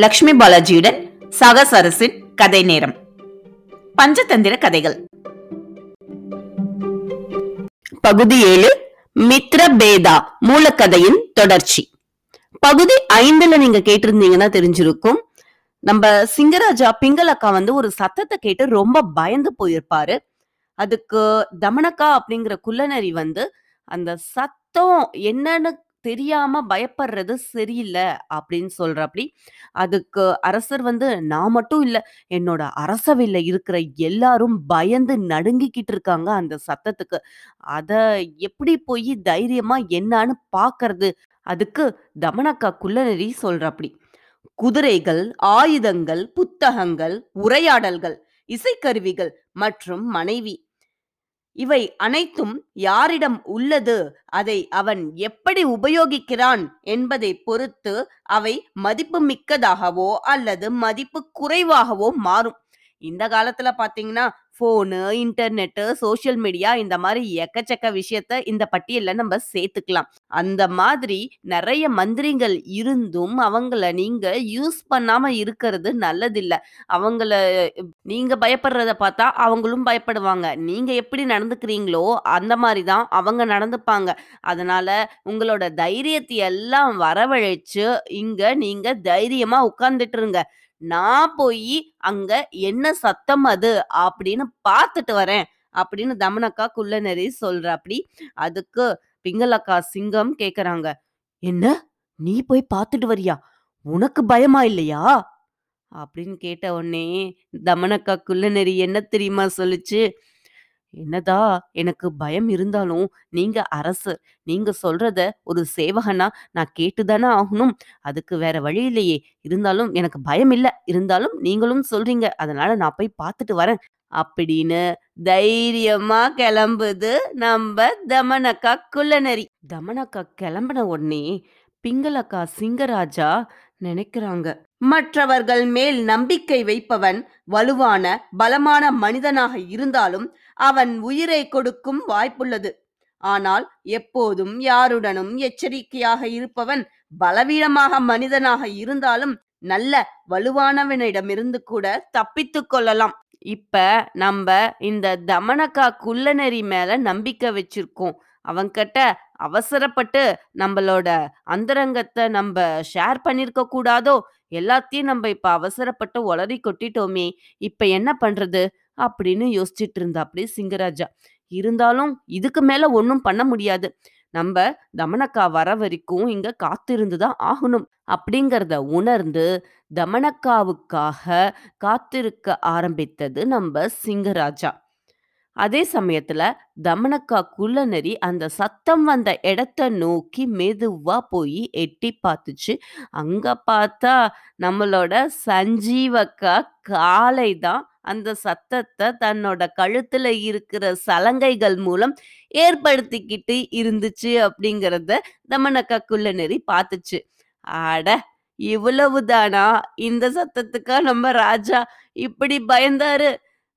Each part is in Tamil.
லக்ஷ்மி பாலாஜியுடன் சாகசரசின் கதை நேரம். பஞ்சதந்திர கதைகள். பகுதி ஏழு மித்ரபேதா மூலக்கதையின் தொடர்ச்சி. பகுதி ஐந்துல நீங்க கேட்டிருந்தீங்கன்னா தெரிஞ்சிருக்கும். நம்ம சிங்கராஜா பிங்களக்கா வந்து ஒரு சத்தத்தை கேட்டு ரொம்ப பயந்து போயிருப்பாரு. அதுக்கு தமனக்கா அப்படிங்கிற குள்ளநரி வந்து அந்த சத்தம் என்னன்னு தெரியாம பயப்படுறது சரியில்லை அப்படின்னு சொல்றப்படி அதுக்கு அரசர் வந்து நான் மட்டும் இல்லை என்னோட அரசவையில் இருக்கிற எல்லாரும் பயந்து நடுங்கிக்கிட்டு இருக்காங்க அந்த சத்தத்துக்கு. அதை எப்படி போய் தைரியமா என்னான்னு பாக்கறது? அதுக்கு தமனக்கா குள்ளநெறி சொல்றப்படி குதிரைகள் ஆயுதங்கள் புத்தகங்கள் உரையாடல்கள் இசைக்கருவிகள் மற்றும் மனைவி இவை அனைத்தும் யாரிடம் உள்ளது? அதை அவன் எப்படி உபயோகிக்கிறான் என்பதை பொறுத்து அவை மதிப்பு மிக்கதாகவோ அல்லது மதிப்பு குறைவாகவோ மாறும். இந்த காலத்துல பாத்தீங்கன்னா ஃபோனு இன்டர்நெட்டு சோஷியல் மீடியா இந்த மாதிரி எக்கச்சக்க விஷயத்த இந்த பட்டியலில் நம்ம சேர்த்துக்கலாம். அந்த மாதிரி நிறைய மந்திரிகள் இருந்தும் அவங்கள நீங்க யூஸ் பண்ணாம இருக்கிறது நல்லதில்ல. அவங்கள நீங்க பயப்படுறத பார்த்தா அவங்களும் பயப்படுவாங்க. நீங்க எப்படி நடந்துக்கிறீங்களோ அந்த மாதிரி தான் அவங்க நடந்துப்பாங்க. அதனால உங்களோட தைரியத்தை எல்லாம் வரவழைச்சு இங்க நீங்க தைரியமா உட்கார்ந்துட்டு இருங்க. நான் போய் அங்க என்ன சத்தம் அது? அப்படின்னு பார்த்துட்டு வரேன் அப்படின்னு தமனக்கா குள்ளநெறி சொல்றாப்படி அதுக்கு பிங்களக்கா சிங்கம் கேக்குறாங்க என்ன? நீ போய் பார்த்துட்டு வரியா? உனக்கு பயமா இல்லையா? அப்படின்னு கேட்ட உடனே தமனக்கா குள்ளநெறி என்ன தெரியுமா சொல்லுச்சு? என்னதா எனக்கு பயம் இருந்தாலும் நீங்க அரசு நீங்க சொல்றத ஒரு சேவகனா நான் கேட்டுதானே ஆகணும். அதுக்கு வேற வழி இல்லையே. இருந்தாலும் எனக்கு பயம் இல்ல. இருந்தாலும் நீங்களும் சொல்றீங்க. அதனால நான் போய் பார்த்துட்டு வரேன். அப்படின்னு தைரியமா கிளம்புது நம்ம தமனக்கா குள்ளநரி. தமனக்கா கிளம்பின உடனே பிங்களக்கா சிங்கராஜா நினைக்கிறாங்க. மற்றவர்கள் மேல் நம்பிக்கை வைப்பவன் வலுவான பலமான மனிதனாக இருந்தாலும் அவன் உயிரை கொடுக்கும் வாய்ப்புள்ளது. ஆனால் எப்போதும் யாருடனும் எச்சரிக்கையாக இருப்பவன் பலவீனமாக மனிதனாக இருந்தாலும் நல்ல வலுவானவனிடமிருந்து கூட தப்பித்து கொள்ளலாம். இப்ப நம்ம இந்த தமனக்கா குள்ளநெறி மேல நம்பிக்கை வச்சிருக்கோம். அவன்கிட்ட அவசரப்பட்டு நம்மளோட அந்தரங்கத்தை நம்ம ஷேர் பண்ணிருக்க கூடாதோ? எல்லாத்தையும் நம்ம இப்ப அவசரப்பட்டு உளறி கொட்டிட்டோமே இப்ப என்ன பண்றது? அப்படின்னு யோசிச்சுட்டு இருந்தா அப்படி சிங்கராஜா. இருந்தாலும் இதுக்கு மேல ஒன்றும் பண்ண முடியாது. நம்ம தமனக்கா வர வரைக்கும் இங்க காத்திருந்துதான் ஆகணும். அப்படிங்கிறத உணர்ந்து தமனக்காவுக்காக காத்திருக்க ஆரம்பித்தது நம்ம சிங்கராஜா. அதே சமயத்துல தமனக்கா குள்ளநரி அந்த சத்தம் வந்த இடத்த நோக்கி மெதுவா போய் எட்டி பார்த்துச்சு அங்க பார்த்தா நம்மளோட சஞ்சீவக்கா காலை தான் அந்த சத்தத்தை தன்னோட கழுத்துல இருக்கிற சலங்கைகள் மூலம் ஏற்படுத்திக்கிட்டு இருந்துச்சு அப்படிங்கறத தமனக்கா குள்ளநெறி பார்த்துச்சு ஆட இவ்வளவுதானா? இந்த சத்தத்துக்கா நம்ம ராஜா இப்படி பயந்தாரு.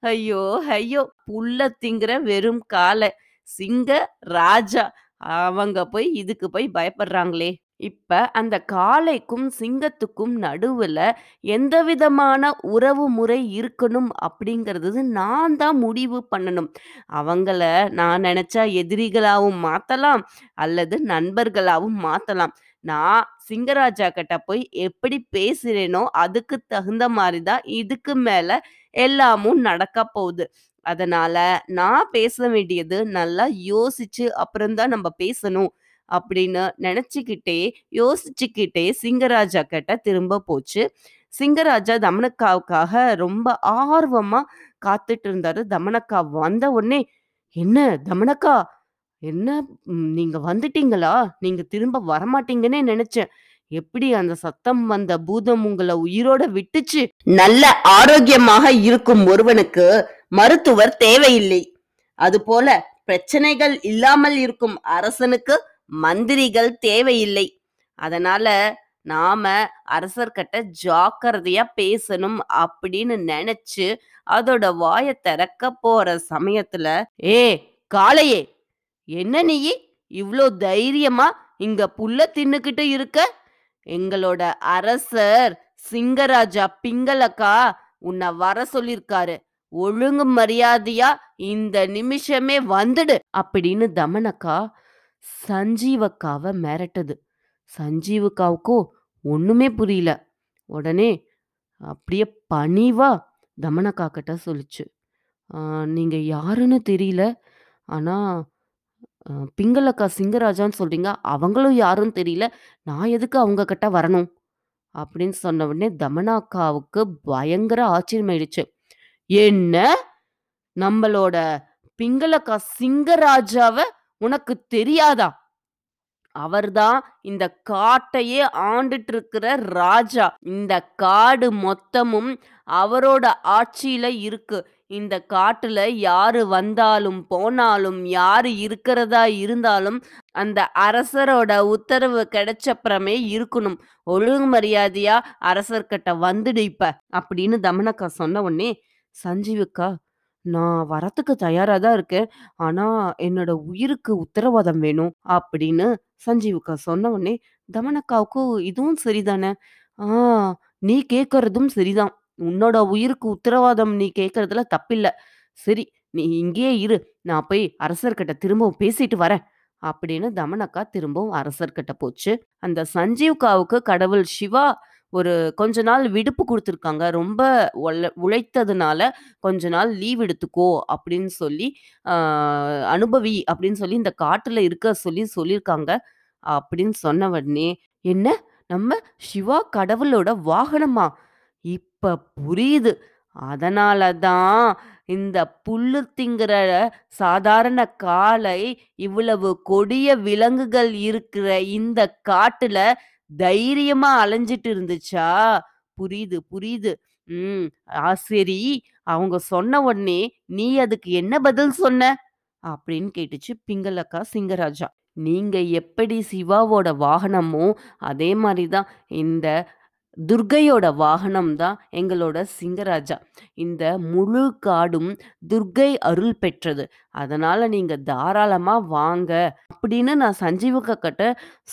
ஐயோ ஐயோ புல்ல திங்கிற வெறும் காலை. சிங்க ராஜா. அவங்க போய் இதுக்கு போய் பயப்படுறாங்களே. இப்ப அந்த காளைக்கும் சிங்கத்துக்கும் நடுவுல எந்த விதமான உறவு முறை இருக்கணும் அப்படிங்கிறது நான் தான் முடிவு பண்ணணும். அவங்கள நான் நினைச்சா எதிரிகளாகவும் மாத்தலாம் அல்லது நண்பர்களாகவும் மாத்தலாம். நான் சிங்கராஜா கிட்ட போய் எப்படி பேசுறேனோ அதுக்கு தகுந்த மாதிரி தான் இதுக்கு மேல எல்லாமும் நடக்க போகுது. அதனால நான் பேச வேண்டியது நல்லா யோசிச்சு அப்புறம்தான் நம்ம பேசணும் அப்படின்னு நினச்சிக்கிட்டே யோசிச்சுக்கிட்டே சிங்கராஜா கிட்ட திரும்ப போச்சு. சிங்கராஜா தமனக்காவுக்காக ரொம்ப ஆர்வமாக காத்துட்டு இருந்தாரு. தமனக்கா வந்த உடனே என்ன தமனக்கா? என்ன? நீங்கள் நீங்க வந்துட்டீங்களா? நீங்க திரும்ப வரமாட்டீங்கன்னே நினைச்சேன். எப்படி அந்த சத்தம் வந்த பூதம் உங்களை உயிரோட விட்டுச்சு? நல்ல ஆரோக்கியமாக இருக்கும் ஒருவனுக்கு மருத்துவர் தேவையில்லை. அதுபோல பிரச்சனைகள் இல்லாமல் இருக்கும் அரசனுக்கு மந்திரிகள் தேவையில்லை. அதனால நாம அரசர்கிட்ட ஜாக்கிரதையா பேசணும் அப்படின்னு நினைச்சு அதோட வாயை திறக்க போற சமயத்துல ஏ காளையே என்ன நீ இவ்ளோ தைரியமா இங்க புல்ல தின்னுக்கிட்டு இருக்க? எங்களோட அரசர் சிங்கராஜா பிங்களக்கா உன்னை வர சொல்லிருக்காரு. ஒழுங்கு மரியாதையா இந்த நிமிஷமே வந்துடு அப்படின்னு தமனக்கா சஞ்சீவக்காவை மிரட்டுது. சஞ்சீவக்காவுக்கோ ஒண்ணுமே புரியல. உடனே அப்படியே பணிவா தமனக்கா கிட்ட சொல்லுச்சு. நீங்க யாருன்னு தெரியல. ஆனா அ, பிங்களக்கா சிங்கராஜான்னு சொல்றீங்க அவங்களும் யாருன்னு தெரியல நான் எதுக்கு அவங்க கிட்ட வரணும்? அப்படின்னு சொன்ன உடனே தமனாக்காவுக்கு பயங்கர ஆச்சரியமாயிடுச்சு. என்ன? நம்மளோட பிங்களக்கா சிங்கராஜாவ உனக்கு தெரியாதா? அவர்தான் இந்த காட்டையே ஆண்டுட்டு இருக்கிற ராஜா. இந்த காடு மொத்தமும் அவரோட ஆட்சியில இருக்கு. இந்த காட்டுல யாரு வந்தாலும் போனாலும் யாரு இருக்கிறதா இருந்தாலும் அந்த அரசரோட உத்தரவு கிடைச்சப்புறமே இருக்கணும். ஒழுங்கு மரியாதையா அரசர்கிட்ட வந்துடு இப்ப அப்படின்னு தமனக்கா சொன்ன உடனே சஞ்சீவுக்கா நான் வரத்துக்கு தயாரா தான் இருக்கேன். ஆனா என்னோட உயிருக்கு உத்தரவாதம் வேணும் அப்படின்னு சஞ்சீவுக்கா சொன்ன உடனே தமனக்காவுக்கு இதுவும் சரிதானே? ஆ நீ கேட்கறதும் சரிதான். உன்னோட உயிருக்கு உத்தரவாதம் நீ கேட்கறதுல தப்பில்ல. சரி நீ இங்கேயே இரு. நான் போய் அரசர்கிட்ட திரும்பவும் பேசிட்டு வரேன். அப்படின்னு தமனக்கா திரும்பவும் அரசர்கிட்ட போச்சு. அந்த சஞ்சீவ்காவுக்கு கடவுள் சிவா ஒரு கொஞ்ச நாள் விடுப்பு கொடுத்துருக்காங்க. ரொம்ப உழைத்ததுனால கொஞ்ச நாள் லீவ் எடுத்துக்கோ அப்படின்னு சொல்லி அனுபவி அப்படின்னு சொல்லி இந்த காட்டில் இருக்க சொல்லி சொல்லியிருக்காங்க அப்படின்னு சொன்ன உடனே என்ன? நம்ம சிவா கடவுளோட வாகனமா? இப்ப புரியுது. அதனால தான் இந்த புல்லு திங்கிற சாதாரண காலை இவ்வளவு கொடிய விலங்குகள் இருக்கிற இந்த காட்டுல தைரியமா அலைஞ்சிட்டு இருந்துச்சா? புரியுது புரியுது. ம் ஆ சரி. அவங்க சொன்ன உடனே நீ அதுக்கு என்ன பதில் சொன்ன? அப்படின்னு கேட்டுச்சு பிங்களக்கா சிங்கராஜா. நீங்க எப்படி சிவாவோட வாகனமோ அதே மாதிரி தான் இந்த துர்க்கையோட வாகனம் தான் எங்களோட சிங்கராஜா. இந்த முழு காடும் துர்க்கை அருள் பெற்றது. அதனால நீங்க தாராளமா வாங்க அப்படின்னு நான் சஞ்சீவக்கா கிட்ட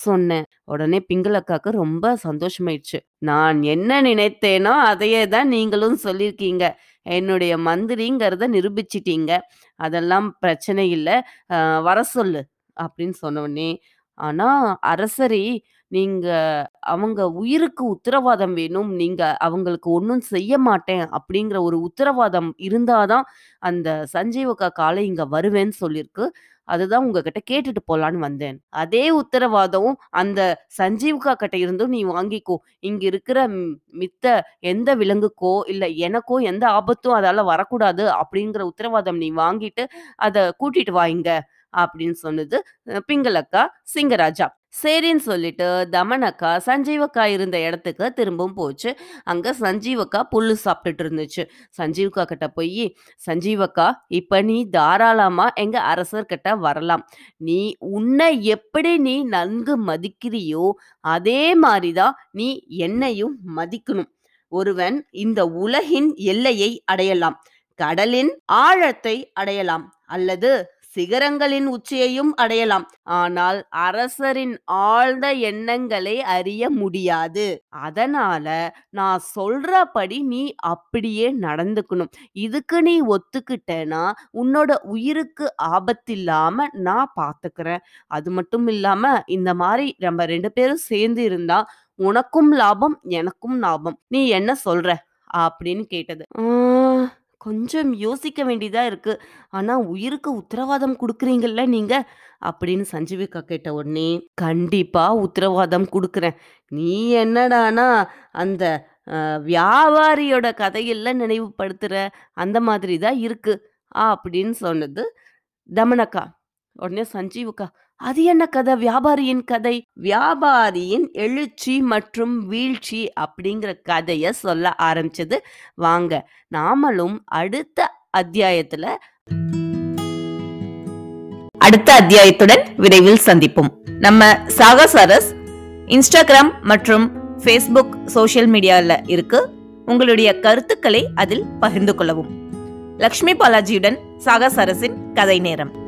சொன்னேன். உடனே பிங்களக்காக்கு ரொம்ப சந்தோஷமாயிடுச்சு. நான் என்ன நினைத்தேனோ அதையே தான் நீங்களும் சொல்லியிருக்கீங்க. என்னுடைய மந்திரிங்கிறத நிரூபிச்சிட்டீங்க. அதெல்லாம் பிரச்சனை இல்லை. வர சொல்லு அப்படின்னு சொன்ன உடனே ஆனா அரசரி நீங்க அவங்க உயிருக்கு உத்தரவாதம் வேணும் நீங்க அவங்களுக்கு ஒன்றும் செய்ய மாட்டேன் அப்படிங்கிற ஒரு உத்தரவாதம் இருந்தாதான் அந்த சஞ்சீவக்கா காலை இங்க வருவேன்னு சொல்லியிருக்கு அதுதான் உங்ககிட்ட கேட்டுட்டு போலான்னு வந்தேன். அதே உத்தரவாதம் அந்த சஞ்சீவ்கா கிட்ட இருந்தும் நீ வாங்கிக்கோ. இங்க இருக்கிற ம், மித்த எந்த விலங்குக்கோ இல்ல எனக்கோ எந்த ஆபத்தும் அதால வரக்கூடாது அப்படிங்கிற உத்தரவாதம் நீ வாங்கிட்டு அத கூட்டிட்டு வா இங்க அப்படின்னு சொன்னது. பிங்களக்கா சிங்கராஜா. சரின்னு சொல்லிட்டு தமனக்கா சஞ்சீவக்கா இருந்த இடத்துக்கு திரும்பவும் போச்சு. அங்க சஞ்சீவக்கா புல்லு சாப்பிட்டுட்டு இருந்துச்சு. சஞ்சீவக்கா கிட்ட போய் சஞ்சீவக்கா இப்ப நீ தாராளமா எங்க அரசர்கிட்ட வரலாம். நீ உன்னை எப்படி நீ நன்கு மதிக்கிறியோ அதே மாதிரிதான் நீ என்னையும் மதிக்கணும். ஒருவன் இந்த உலகின் எல்லையை அடையலாம். கடலின் ஆழத்தை அடையலாம். அல்லது சிகரங்களின் உச்சியையும் அடையலாம். ஆனால் அரசரின் ஆழ்ந்த எண்ணங்களை அறிய முடியாது. அதனால நான் சொல்றபடி நீ அப்படியே நடந்துக்கணும். இதுக்கு நீ ஒத்துக்கிட்டேன்னா உன்னோட உயிருக்கு ஆபத்தில்லாம நான் பாத்துக்கிறேன். அது மட்டும் இல்லாம இந்த மாதிரி நம்ம ரெண்டு பேரும் சேர்ந்து இருந்தா உனக்கும் லாபம் எனக்கும் லாபம். நீ என்ன சொல்ற? அப்படின்னு கேட்டது. கொஞ்சம் யோசிக்க வேண்டியதா இருக்கு. ஆனா உயிருக்கு உத்தரவாதம் கொடுக்குறீங்கல்ல நீங்க? அப்படின்னு சஞ்சீவிகா கேட்ட உடனே கண்டிப்பா உத்தரவாதம் கொடுக்குறேன். நீ என்னடானா அந்த வியாபாரியோட கதையெல்லாம் நினைவுபடுத்துற? அந்த மாதிரி தான் இருக்கு. அப்படின்னு சொன்னது தமனக்கா. உடனே சஞ்சீவுக்கா அது என்ன கதை? வியாபாரியின் கதை. வியாபாரியின் எழுச்சி மற்றும் வீழ்ச்சி அப்படிங்கிற கதைய சொல்ல ஆரம்பிச்சது. வாங்க நாமளும் அடுத்த அத்தியாயத்துல அடுத்த அத்தியாயத்துடன் விரைவில் சந்திப்போம். நம்ம சாகசரஸ் இன்ஸ்டாகிராம் மற்றும் ஃபேஸ்புக் சோஷியல் மீடியாவில் இருக்கு. உங்களுடைய கருத்துக்களை அதில் பகிர்ந்து கொள்ளவும். லக்ஷ்மி பாலாஜியுடன் சாகசரசின் கதை நேரம்.